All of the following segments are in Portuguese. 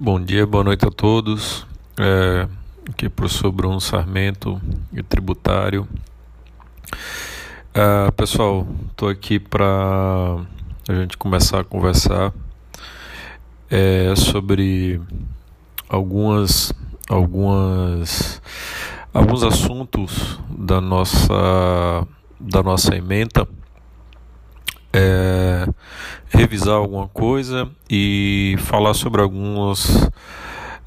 Bom dia, boa noite a todos. É, aqui é o professor Bruno Sarmento, tributário. É, pessoal, estou aqui para a gente começar a conversar é, sobre algumas, algumas, alguns assuntos da nossa, da nossa emenda é, revisar alguma coisa e falar sobre algumas,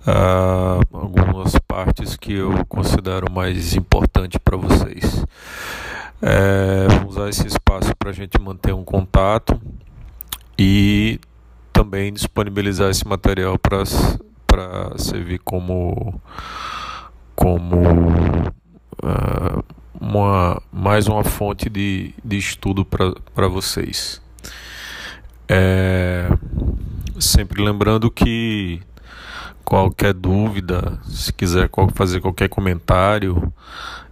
uh, algumas partes que eu considero mais importante para vocês. É, vamos usar esse espaço para a gente manter um contato e também disponibilizar esse material para servir como, como uh, uma, mais uma fonte de, de estudo para vocês. É, sempre lembrando que qualquer dúvida, se quiser fazer qualquer comentário,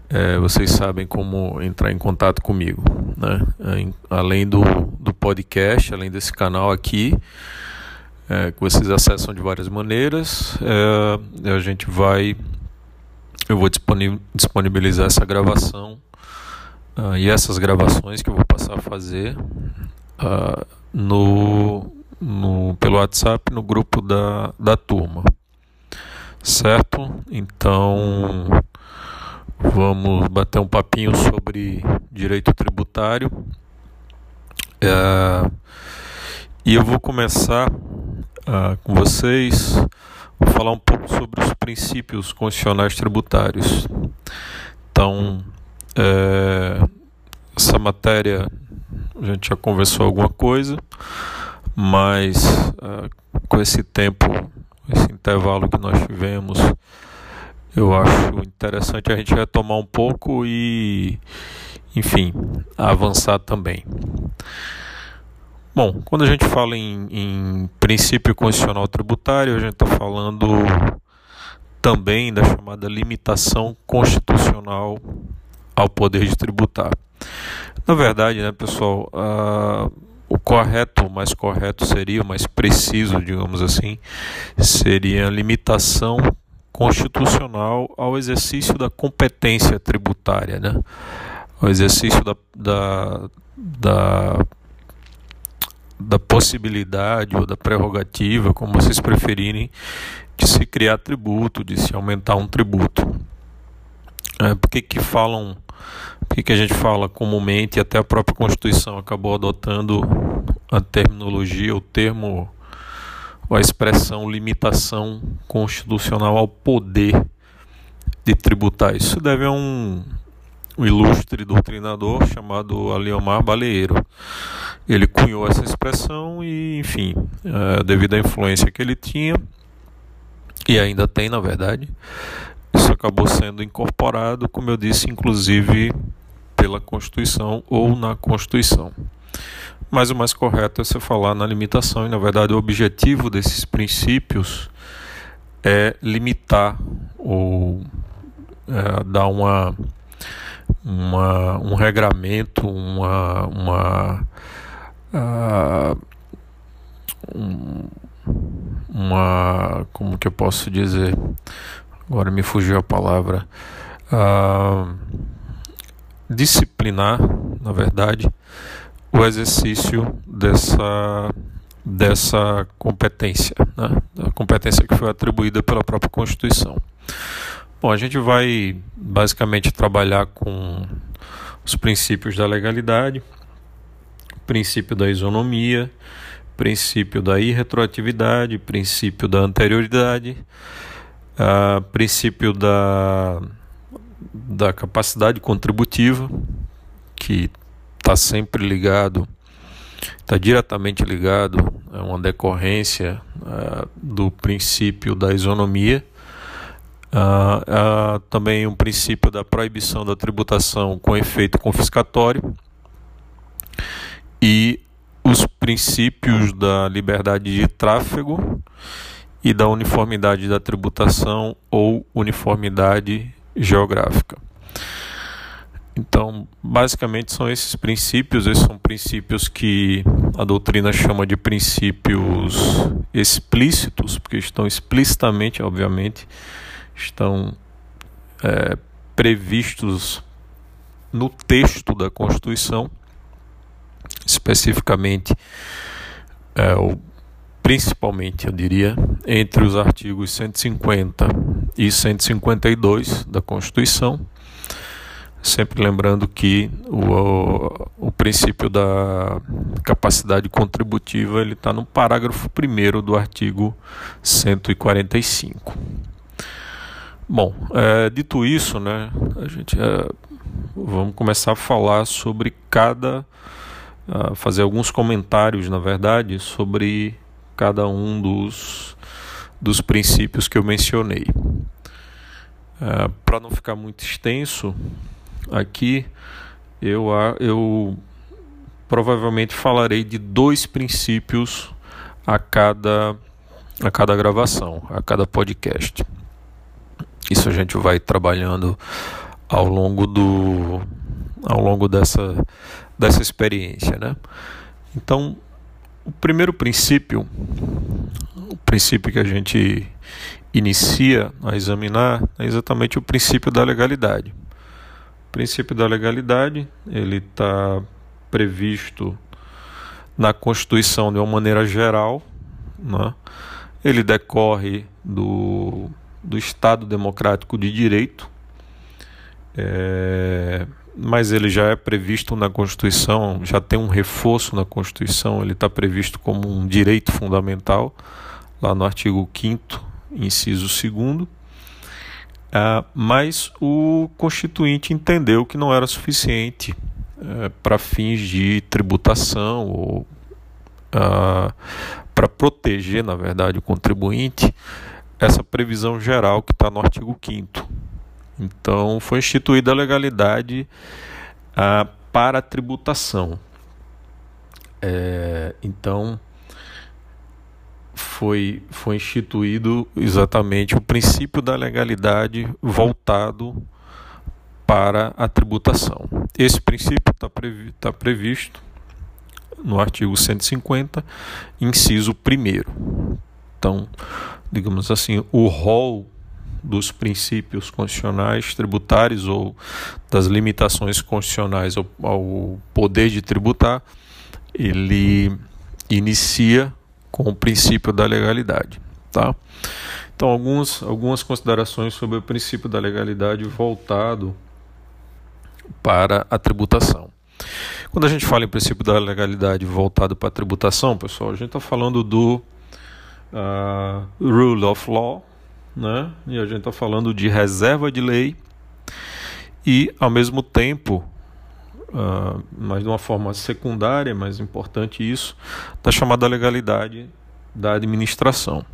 é, vocês sabem como entrar em contato comigo. Né? Além do, do podcast, além desse canal aqui, é, que vocês acessam de várias maneiras, é, a gente vai eu vou disponibilizar essa gravação uh, e essas gravações que eu vou passar a fazer uh, no, no, pelo WhatsApp no grupo da, da turma. Certo? Então vamos bater um papinho sobre direito tributário. Uh, e eu vou começar com vocês Vou falar um pouco sobre os princípios constitucionais tributários. Então, é, essa matéria a gente já conversou alguma coisa, mas é, com esse tempo, esse intervalo que nós tivemos, eu acho interessante a gente retomar um pouco e, enfim, avançar também. Bom, quando a gente fala em, em princípio constitucional tributário, a gente está falando também da chamada limitação constitucional ao poder de tributar. Na verdade, né, pessoal, uh, o correto, o mais correto seria, o mais preciso, digamos assim, seria a limitação constitucional ao exercício da competência tributária, né? ao exercício da, da, da da possibilidade ou da prerrogativa, como vocês preferirem, de se criar tributo, de se aumentar um tributo. É, por que, falam, que, que a gente fala comumente, até a própria Constituição acabou adotando a terminologia, o termo, a expressão limitação constitucional ao poder de tributar. Isso deve a um, um ilustre doutrinador chamado Aliomar Baleeiro. Ele cunhou essa expressão e, enfim, é, devido à influência que ele tinha, e ainda tem, na verdade, isso acabou sendo incorporado, como eu disse, inclusive pela Constituição ou na Constituição. Mas o mais correto é você falar na limitação, e na verdade o objetivo desses princípios é limitar ou é, dar uma uma, um regramento, uma, uma, uh, um, uma, como que eu posso dizer? Agora me fugiu a palavra. Uh, disciplinar, na verdade, o exercício dessa dessa competência, né? a competência que foi atribuída pela própria Constituição. Bom, a gente vai basicamente trabalhar com os princípios da legalidade, princípio da isonomia, princípio da irretroatividade, princípio da anterioridade, uh, princípio da, da capacidade contributiva, que está sempre ligado, está diretamente ligado a uma decorrência uh, do princípio da isonomia. Uh, uh, também um princípio da proibição da tributação com efeito confiscatório e os princípios da liberdade de tráfego e da uniformidade da tributação ou uniformidade geográfica. Então, basicamente são esses princípios, esses são princípios que a doutrina chama de princípios explícitos, porque estão explicitamente, obviamente, estão é, previstos no texto da Constituição, especificamente, é, o, principalmente, eu diria, entre os artigos 150 e 152 da Constituição Sempre lembrando que o, o princípio da capacidade contributiva ele está no parágrafo 1 do artigo 145. Bom, é, dito isso, né, a gente é, vamos começar a falar sobre cada, fazer alguns comentários, na verdade, sobre cada um dos, dos princípios que eu mencionei. É, Para não ficar muito extenso, aqui eu, eu provavelmente falarei de dois princípios a cada, a cada gravação, a cada podcast. Isso a gente vai trabalhando ao longo do ao longo dessa dessa experiência, né? Então, o primeiro princípio, o princípio que a gente inicia a examinar é exatamente o princípio da legalidade. O princípio da legalidade, ele está previsto na Constituição de uma maneira geral, né? ele decorre do, do Estado Democrático de Direito, é, mas ele já é previsto na Constituição, já tem um reforço na Constituição, ele está previsto como um direito fundamental, lá no artigo 5, inciso 2. Uh, mas o constituinte entendeu que não era suficiente uh, para fins de tributação ou uh, para proteger, na verdade, o contribuinte, essa previsão geral que está no artigo 5. Então, foi instituída a legalidade ah, para a tributação. É, então, foi, foi instituído exatamente o princípio da legalidade voltado para a tributação. Esse princípio está previ tá previsto no artigo 150, inciso 1. Então, digamos assim, o rol dos princípios constitucionais tributários ou das limitações constitucionais ao, ao poder de tributar, ele inicia com o princípio da legalidade, tá? Então, alguns, algumas considerações sobre o princípio da legalidade voltado para a tributação. Quando a gente fala em princípio da legalidade voltado para a tributação, pessoal, a gente está falando do uh, rule of law, né? E a gente está falando de reserva de lei e, ao mesmo tempo, uh, mas de uma forma secundária, mais importante isso, da chamada legalidade da administração.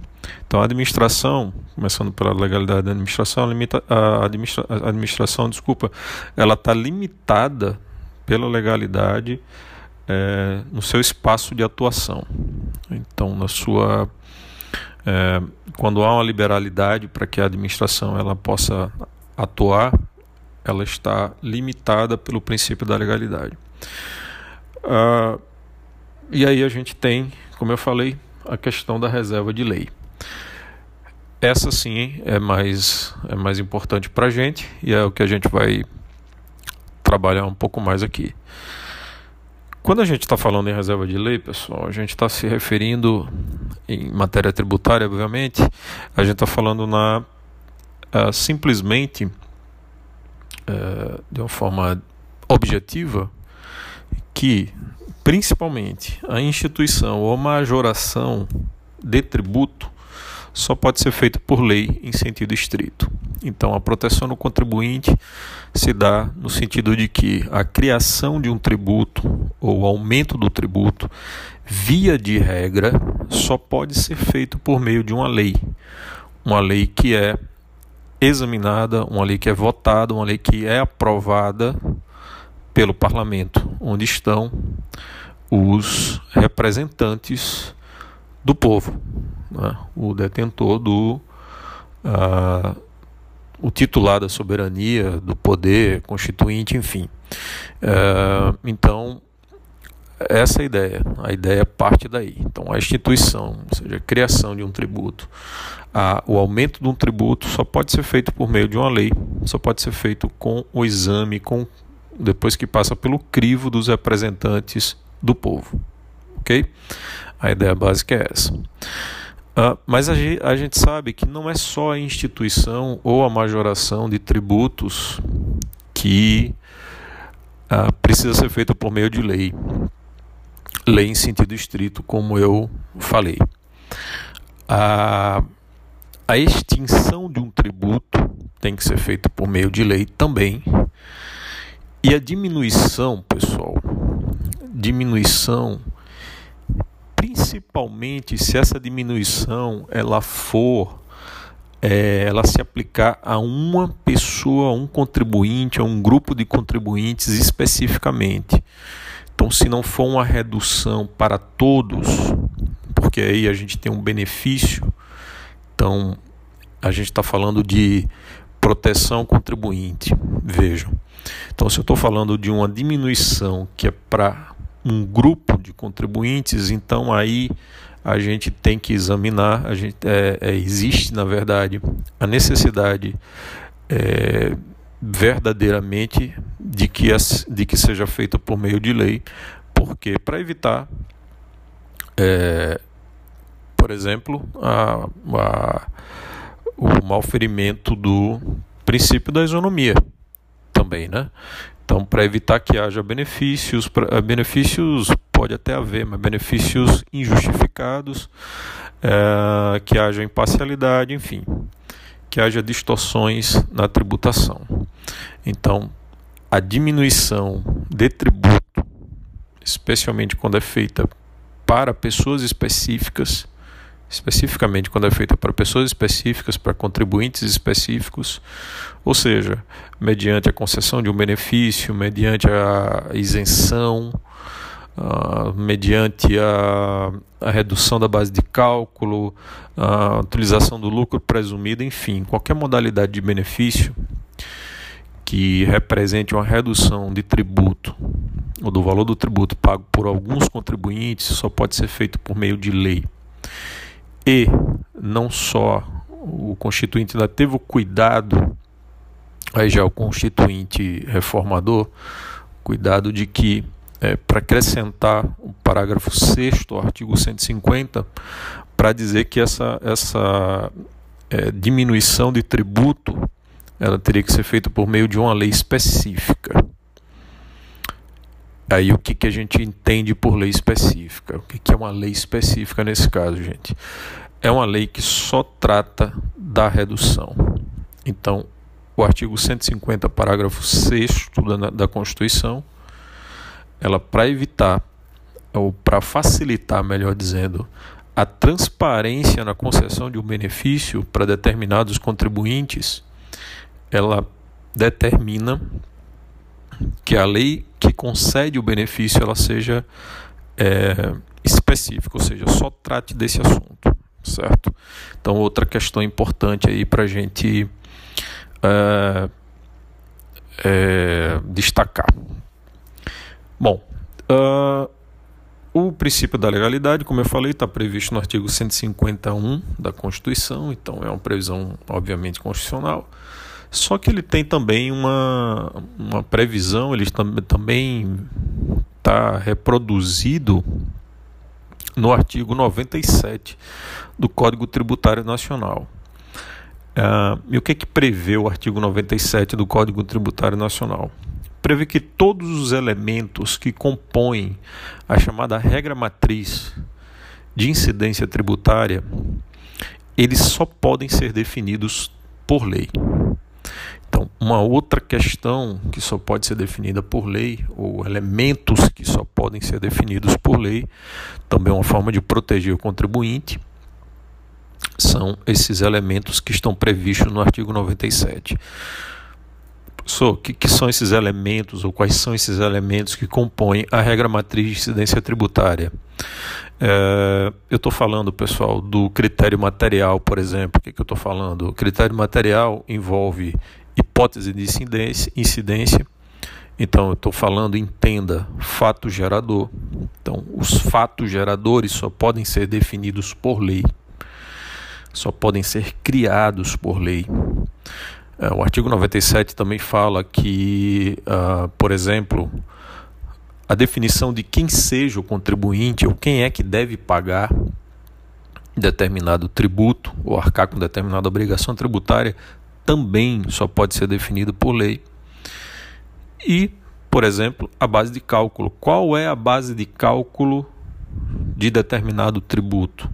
Então, a administração, começando pela legalidade da administração, limita, a, administra, a administração, desculpa, ela está limitada pela legalidade é, no seu espaço de atuação. Então, na sua é, quando há uma liberalidade para que a administração ela possa atuar, ela está limitada pelo princípio da legalidade. Uh, e aí a gente tem, como eu falei, a questão da reserva de lei. Essa sim é mais, é mais importante para a gente e é o que a gente vai trabalhar um pouco mais aqui. Quando a gente está falando em reserva de lei, pessoal, a gente está se referindo em matéria tributária, obviamente, a gente está falando na uh, simplesmente uh, de uma forma objetiva que principalmente a instituição ou majoração de tributo só pode ser feita por lei em sentido estrito. Então, a proteção do contribuinte se dá no sentido de que a criação de um tributo ou aumento do tributo, via de regra, só pode ser feito por meio de uma lei. Uma lei que é examinada, uma lei que é votada, uma lei que é aprovada pelo parlamento, onde estão os representantes do povo, né? o detentor do uh, o titular da soberania, do poder constituinte, enfim. Uh, então, essa é a ideia. A ideia parte daí. Então, a instituição, ou seja, a criação de um tributo, a, o aumento de um tributo só pode ser feito por meio de uma lei, só pode ser feito com o exame, com depois que passa pelo crivo dos representantes do povo. Ok? A ideia básica é essa. Uh, mas a, a gente sabe que não é só a instituição ou a majoração de tributos que uh, precisa ser feita por meio de lei. Lei em sentido estrito, como eu falei. A, a extinção de um tributo tem que ser feita por meio de lei também. E a diminuição, pessoal, diminuição principalmente se essa diminuição ela for é, ela se aplicar a uma pessoa, a um contribuinte, a um grupo de contribuintes especificamente. Então, se não for uma redução para todos, porque aí a gente tem um benefício, então a gente está falando de proteção contribuinte. Vejam. Então, se eu estou falando de uma diminuição que é para um grupo de contribuintes, então aí a gente tem que examinar, a gente, é, é, existe na verdade a necessidade é, verdadeiramente de que, de que seja feita por meio de lei, porque para evitar, é, por exemplo, a, a, o malferimento do princípio da isonomia também, né? Então, para evitar que haja benefícios, pra, eh, benefícios pode até haver, mas benefícios injustificados, é, que haja imparcialidade, enfim, que haja distorções na tributação. Então, a diminuição de tributo, especialmente quando é feita para pessoas específicas, especificamente quando é feita para pessoas específicas, para contribuintes específicos, ou seja, mediante a concessão de um benefício, mediante a isenção, uh, mediante a, a, redução da base de cálculo, a utilização do lucro presumido, enfim, qualquer modalidade de benefício que represente uma redução de tributo ou do valor do tributo pago por alguns contribuintes só pode ser feito por meio de lei e não só o constituinte ainda teve o cuidado, aí já o constituinte reformador, cuidado de que é, para acrescentar o parágrafo 6 do artigo 150, para dizer que essa, essa é, diminuição de tributo ela teria que ser feita por meio de uma lei específica. Aí o que, que a gente entende por lei específica? O que, que é uma lei específica nesse caso, gente? É uma lei que só trata da redução. Então, o artigo 150, parágrafo 6 da, da Constituição, ela para evitar, ou para facilitar, melhor dizendo, a transparência na concessão de um benefício para determinados contribuintes, ela determina que a lei que concede o benefício ela seja é, específica, ou seja, só trate desse assunto, certo? Então, outra questão importante aí para a gente é, é, destacar. Bom, uh, o princípio da legalidade, como eu falei, está previsto no artigo 151 da Constituição, então é uma previsão, obviamente, constitucional. Só que ele tem também uma, uma previsão, ele também está reproduzido no artigo 97 do Código Tributário Nacional. Uh, e o que, é que prevê o artigo 97 do Código Tributário Nacional? Prevê que todos os elementos que compõem a chamada regra matriz de incidência tributária, eles só podem ser definidos por lei. Então, uma outra questão que só pode ser definida por lei, ou elementos que só podem ser definidos por lei, também é uma forma de proteger o contribuinte, são esses elementos que estão previstos no artigo 97. Professor, o que, que são esses elementos, ou quais são esses elementos que compõem a regra matriz de incidência tributária? É, eu estou falando, pessoal, do critério material, por exemplo. O que, que eu estou falando? O critério material envolve hipótese de incidência, incidência. Então, eu estou falando, entenda, fato gerador. Então, os fatos geradores só podem ser definidos por lei, só podem ser criados por lei. É, o artigo 97 também fala que, uh, por exemplo, a definição de quem seja o contribuinte ou quem é que deve pagar determinado tributo ou arcar com determinada obrigação tributária também só pode ser definido por lei. E, por exemplo, a base de cálculo. Qual é a base de cálculo de determinado tributo?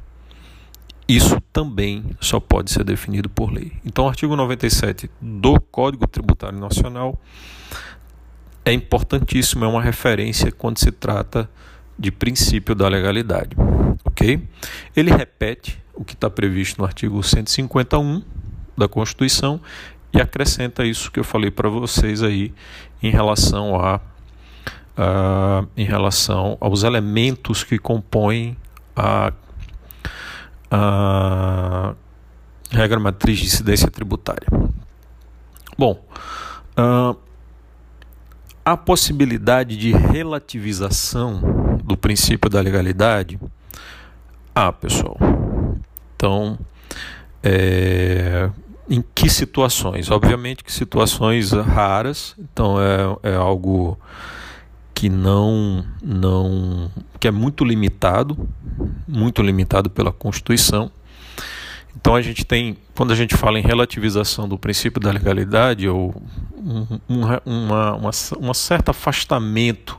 Isso também só pode ser definido por lei. Então, o artigo 97 do Código Tributário Nacional é importantíssimo, é uma referência quando se trata de princípio da legalidade. Ok? Ele repete o que está previsto no artigo 151 da Constituição e acrescenta isso que eu falei para vocês aí em relação a, a, em relação aos elementos que compõem a, a regra matriz de incidência tributária. Bom, uh, a possibilidade de relativização do princípio da legalidade? Ah, pessoal. Então, é, em que situações? Obviamente que situações raras, então é, é algo que não, não, que é muito limitado, muito limitado pela Constituição. Então a gente tem, quando a gente fala em relativização do princípio da legalidade, ou um, um, uma, uma, um certo afastamento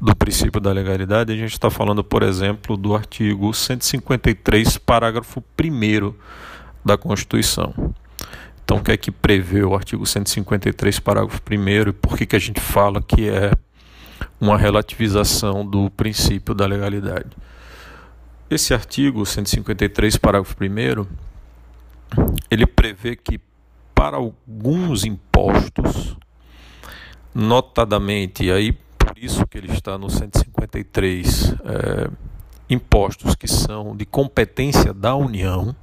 do princípio da legalidade, a gente está falando, por exemplo, do artigo 153, parágrafo 1 da Constituição. Então, o que é que prevê o artigo 153, parágrafo 1 e por que, que a gente fala que é uma relativização do princípio da legalidade? Esse artigo 153, parágrafo 1, ele prevê que para alguns impostos, notadamente, e aí por isso que ele está no 153, é, impostos que são de competência da União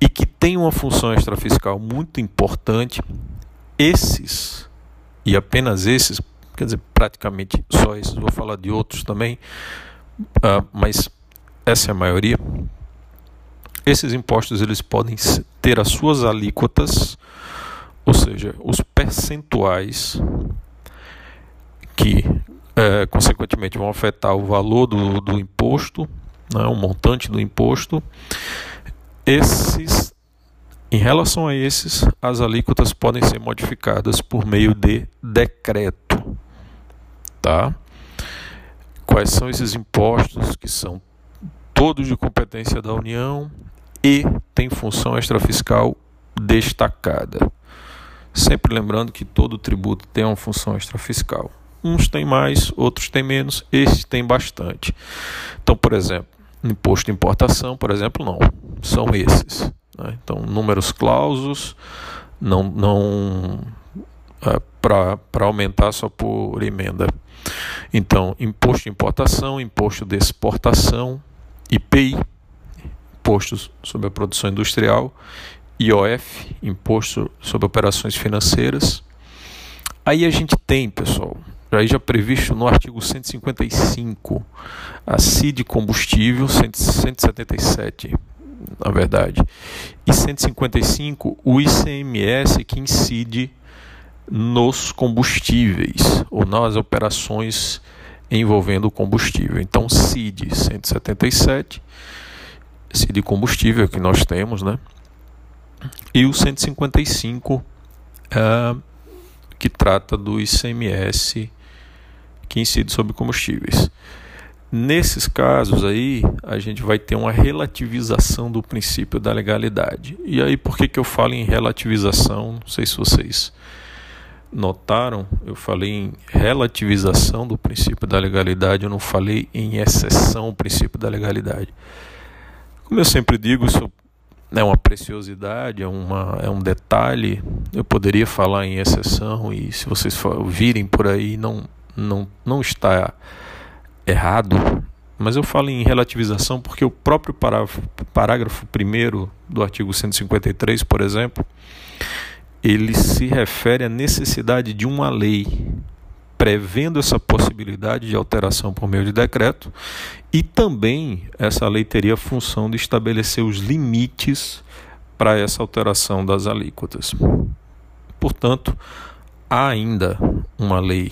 e que têm uma função extrafiscal muito importante, esses, e apenas esses, quer dizer, praticamente só esses, vou falar de outros também, uh, mas essa é a maioria. Esses impostos eles podem ter as suas alíquotas, ou seja, os percentuais que é, consequentemente vão afetar o valor do, do imposto, né, o montante do imposto. Esses, em relação a esses, as alíquotas podem ser modificadas por meio de decreto, tá? Quais são esses impostos que são todos de competência da União e têm função extrafiscal destacada. Sempre lembrando que todo tributo tem uma função extrafiscal. Uns têm mais, outros têm menos, esses têm bastante. Então, por exemplo, imposto de importação, por exemplo, não. São esses. Né? Então, números clausos, não, não é, para aumentar só por emenda. Então, imposto de importação, imposto de exportação, IPI, imposto sobre a produção industrial, IOF, imposto sobre operações financeiras. Aí a gente tem, pessoal, aí já previsto no artigo 155, a CID combustível, 177, na verdade, e 155, o ICMS que incide nos combustíveis ou nas operações envolvendo o combustível. Então, CID 177, CID combustível que nós temos, né? E o 155 uh, que trata do ICMS que incide sobre combustíveis. Nesses casos aí, a gente vai ter uma relativização do princípio da legalidade. E aí, por que, que eu falo em relativização? Não sei se vocês notaram, eu falei em relativização do princípio da legalidade, eu não falei em exceção ao princípio da legalidade. Como eu sempre digo, isso é uma preciosidade, é, uma, é um detalhe. Eu poderia falar em exceção, e se vocês virem por aí, não, não, não está errado, mas eu falo em relativização porque o próprio parágrafo, parágrafo 1 do artigo 153, por exemplo, ele se refere à necessidade de uma lei prevendo essa possibilidade de alteração por meio de decreto, e também essa lei teria a função de estabelecer os limites para essa alteração das alíquotas. Portanto, há ainda uma lei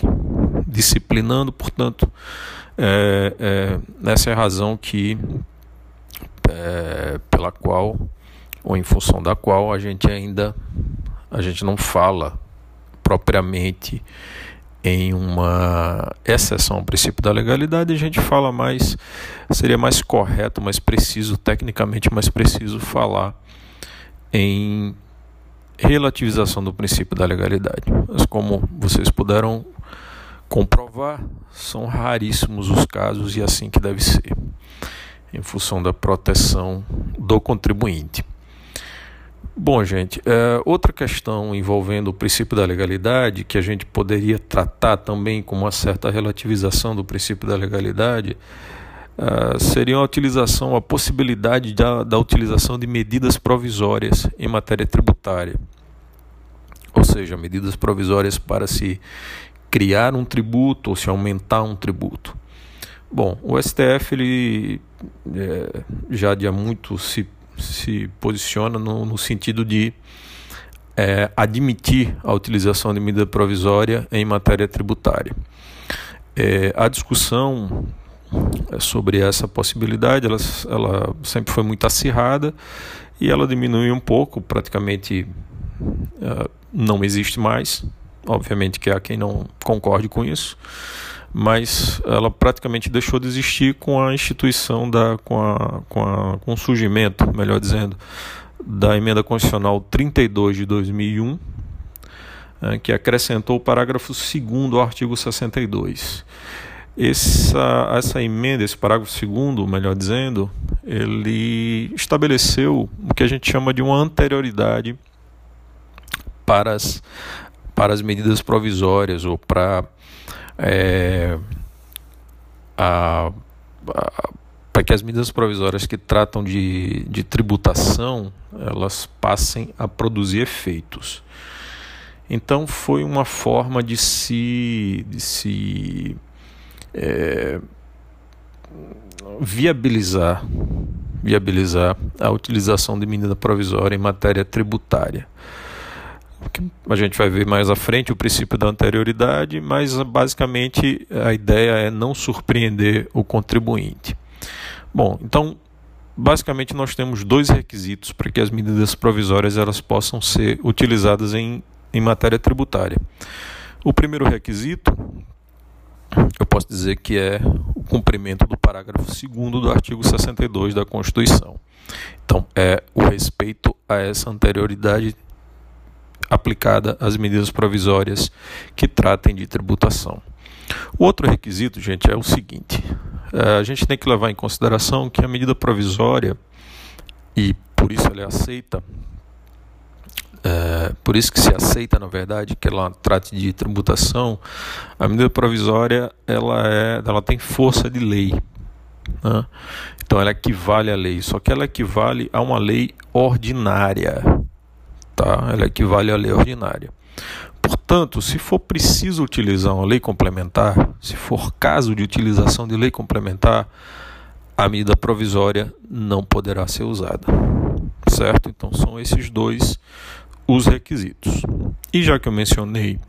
disciplinando, portanto, é, é, essa é a razão que é, pela qual ou em função da qual a gente ainda a gente não fala propriamente em uma exceção ao princípio da legalidade, a gente fala mais, seria mais correto, mais preciso, tecnicamente mais preciso falar em relativização do princípio da legalidade. Mas como vocês puderam comprovar, são raríssimos os casos e é assim que deve ser, em função da proteção do contribuinte. Bom, gente, é, outra questão envolvendo o princípio da legalidade, que a gente poderia tratar também com uma certa relativização do princípio da legalidade, é, seria a utilização, a possibilidade da, da utilização de medidas provisórias em matéria tributária. Ou seja, medidas provisórias para se criar um tributo ou se aumentar um tributo. Bom, o STF ele é, já de há muito se se posiciona no, no sentido de é, admitir a utilização de medida provisória em matéria tributária. É, a discussão é, sobre essa possibilidade ela, ela sempre foi muito acirrada e ela diminuiu um pouco, praticamente é, não existe mais. Obviamente que há quem não concorde com isso, mas ela praticamente deixou de existir com a instituição da com, a, com, a, com o surgimento, melhor dizendo, da emenda constitucional 32 de 2001, é, que acrescentou o parágrafo 2 ao artigo 62. Essa, essa emenda, esse parágrafo 2 melhor dizendo, ele estabeleceu o que a gente chama de uma anterioridade para as, para as medidas provisórias ou para é, a, a, para que as medidas provisórias que tratam de, de tributação elas passem a produzir efeitos. Então foi uma forma de se, de se é, viabilizar, viabilizar a utilização de medida provisória em matéria tributária que a gente vai ver mais à frente o princípio da anterioridade, mas basicamente a ideia é não surpreender o contribuinte. Bom, então basicamente nós temos dois requisitos para que as medidas provisórias elas possam ser utilizadas em, em matéria tributária. O primeiro requisito, eu posso dizer que é o cumprimento do parágrafo 2 do artigo 62 da Constituição. Então, é o respeito a essa anterioridade aplicada às medidas provisórias que tratem de tributação. O outro requisito, gente, é o seguinte: eh, a gente tem que levar em consideração que a medida provisória, e por isso ela é aceita, é, por isso que se aceita, na verdade, que ela trate de tributação, a medida provisória ela, é, ela tem força de lei. Né? Então ela equivale à lei, só que ela equivale a uma lei ordinária tá? Ela equivale à lei ordinária. Portanto, se for preciso utilizar uma lei complementar, se for caso de utilização de lei complementar, a medida provisória não poderá ser usada. Certo? Então são esses dois os requisitos. E já que eu mencionei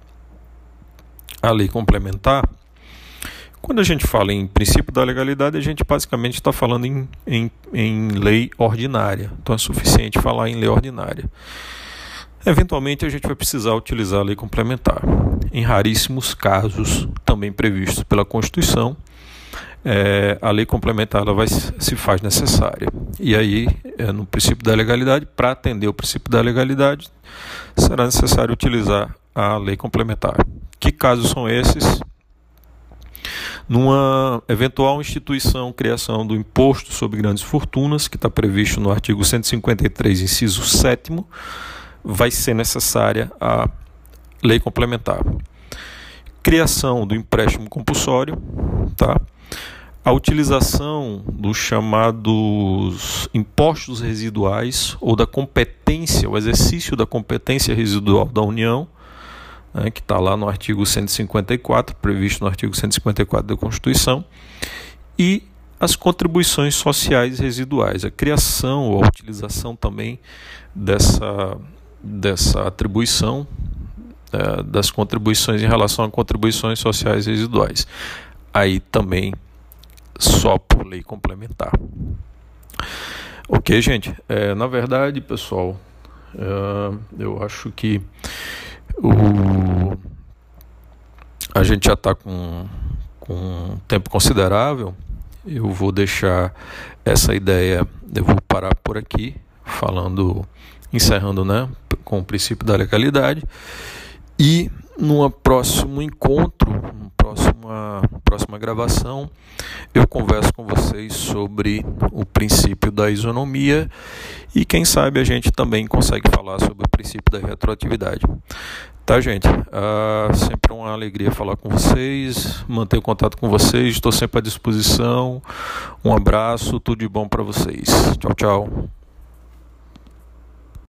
a lei complementar, quando a gente fala em princípio da legalidade, a gente basicamente está falando em, em, em lei ordinária. Então é suficiente falar em lei ordinária. Eventualmente, a gente vai precisar utilizar a lei complementar. Em raríssimos casos, também previstos pela Constituição, é, a lei complementar ela vai, se faz necessária. E aí, é, no princípio da legalidade, para atender o princípio da legalidade, será necessário utilizar a lei complementar. Que casos são esses? Numa eventual instituição, criação do imposto sobre grandes fortunas, que está previsto no artigo 153, inciso 7 vai ser necessária a lei complementar. Criação do empréstimo compulsório, tá? a utilização dos chamados impostos residuais ou da competência, o exercício da competência residual da União, né, que está lá no artigo 154, previsto no artigo 154 da Constituição, e as contribuições sociais residuais, a criação ou a utilização também dessa, dessa atribuição é, das contribuições em relação a contribuições sociais residuais. Aí também só por lei complementar. Ok, gente? É, na verdade, pessoal, é, eu acho que o, a gente já está com, com um tempo considerável. Eu vou deixar essa ideia, eu vou parar por aqui, falando, encerrando né, com o princípio da legalidade. E num próximo encontro, numa próxima, próxima gravação, eu converso com vocês sobre o princípio da isonomia e quem sabe a gente também consegue falar sobre o princípio da retroatividade. Tá, gente? Ah, sempre uma alegria falar com vocês, manter contato com vocês, estou sempre à disposição. Um abraço, tudo de bom para vocês. Tchau, tchau.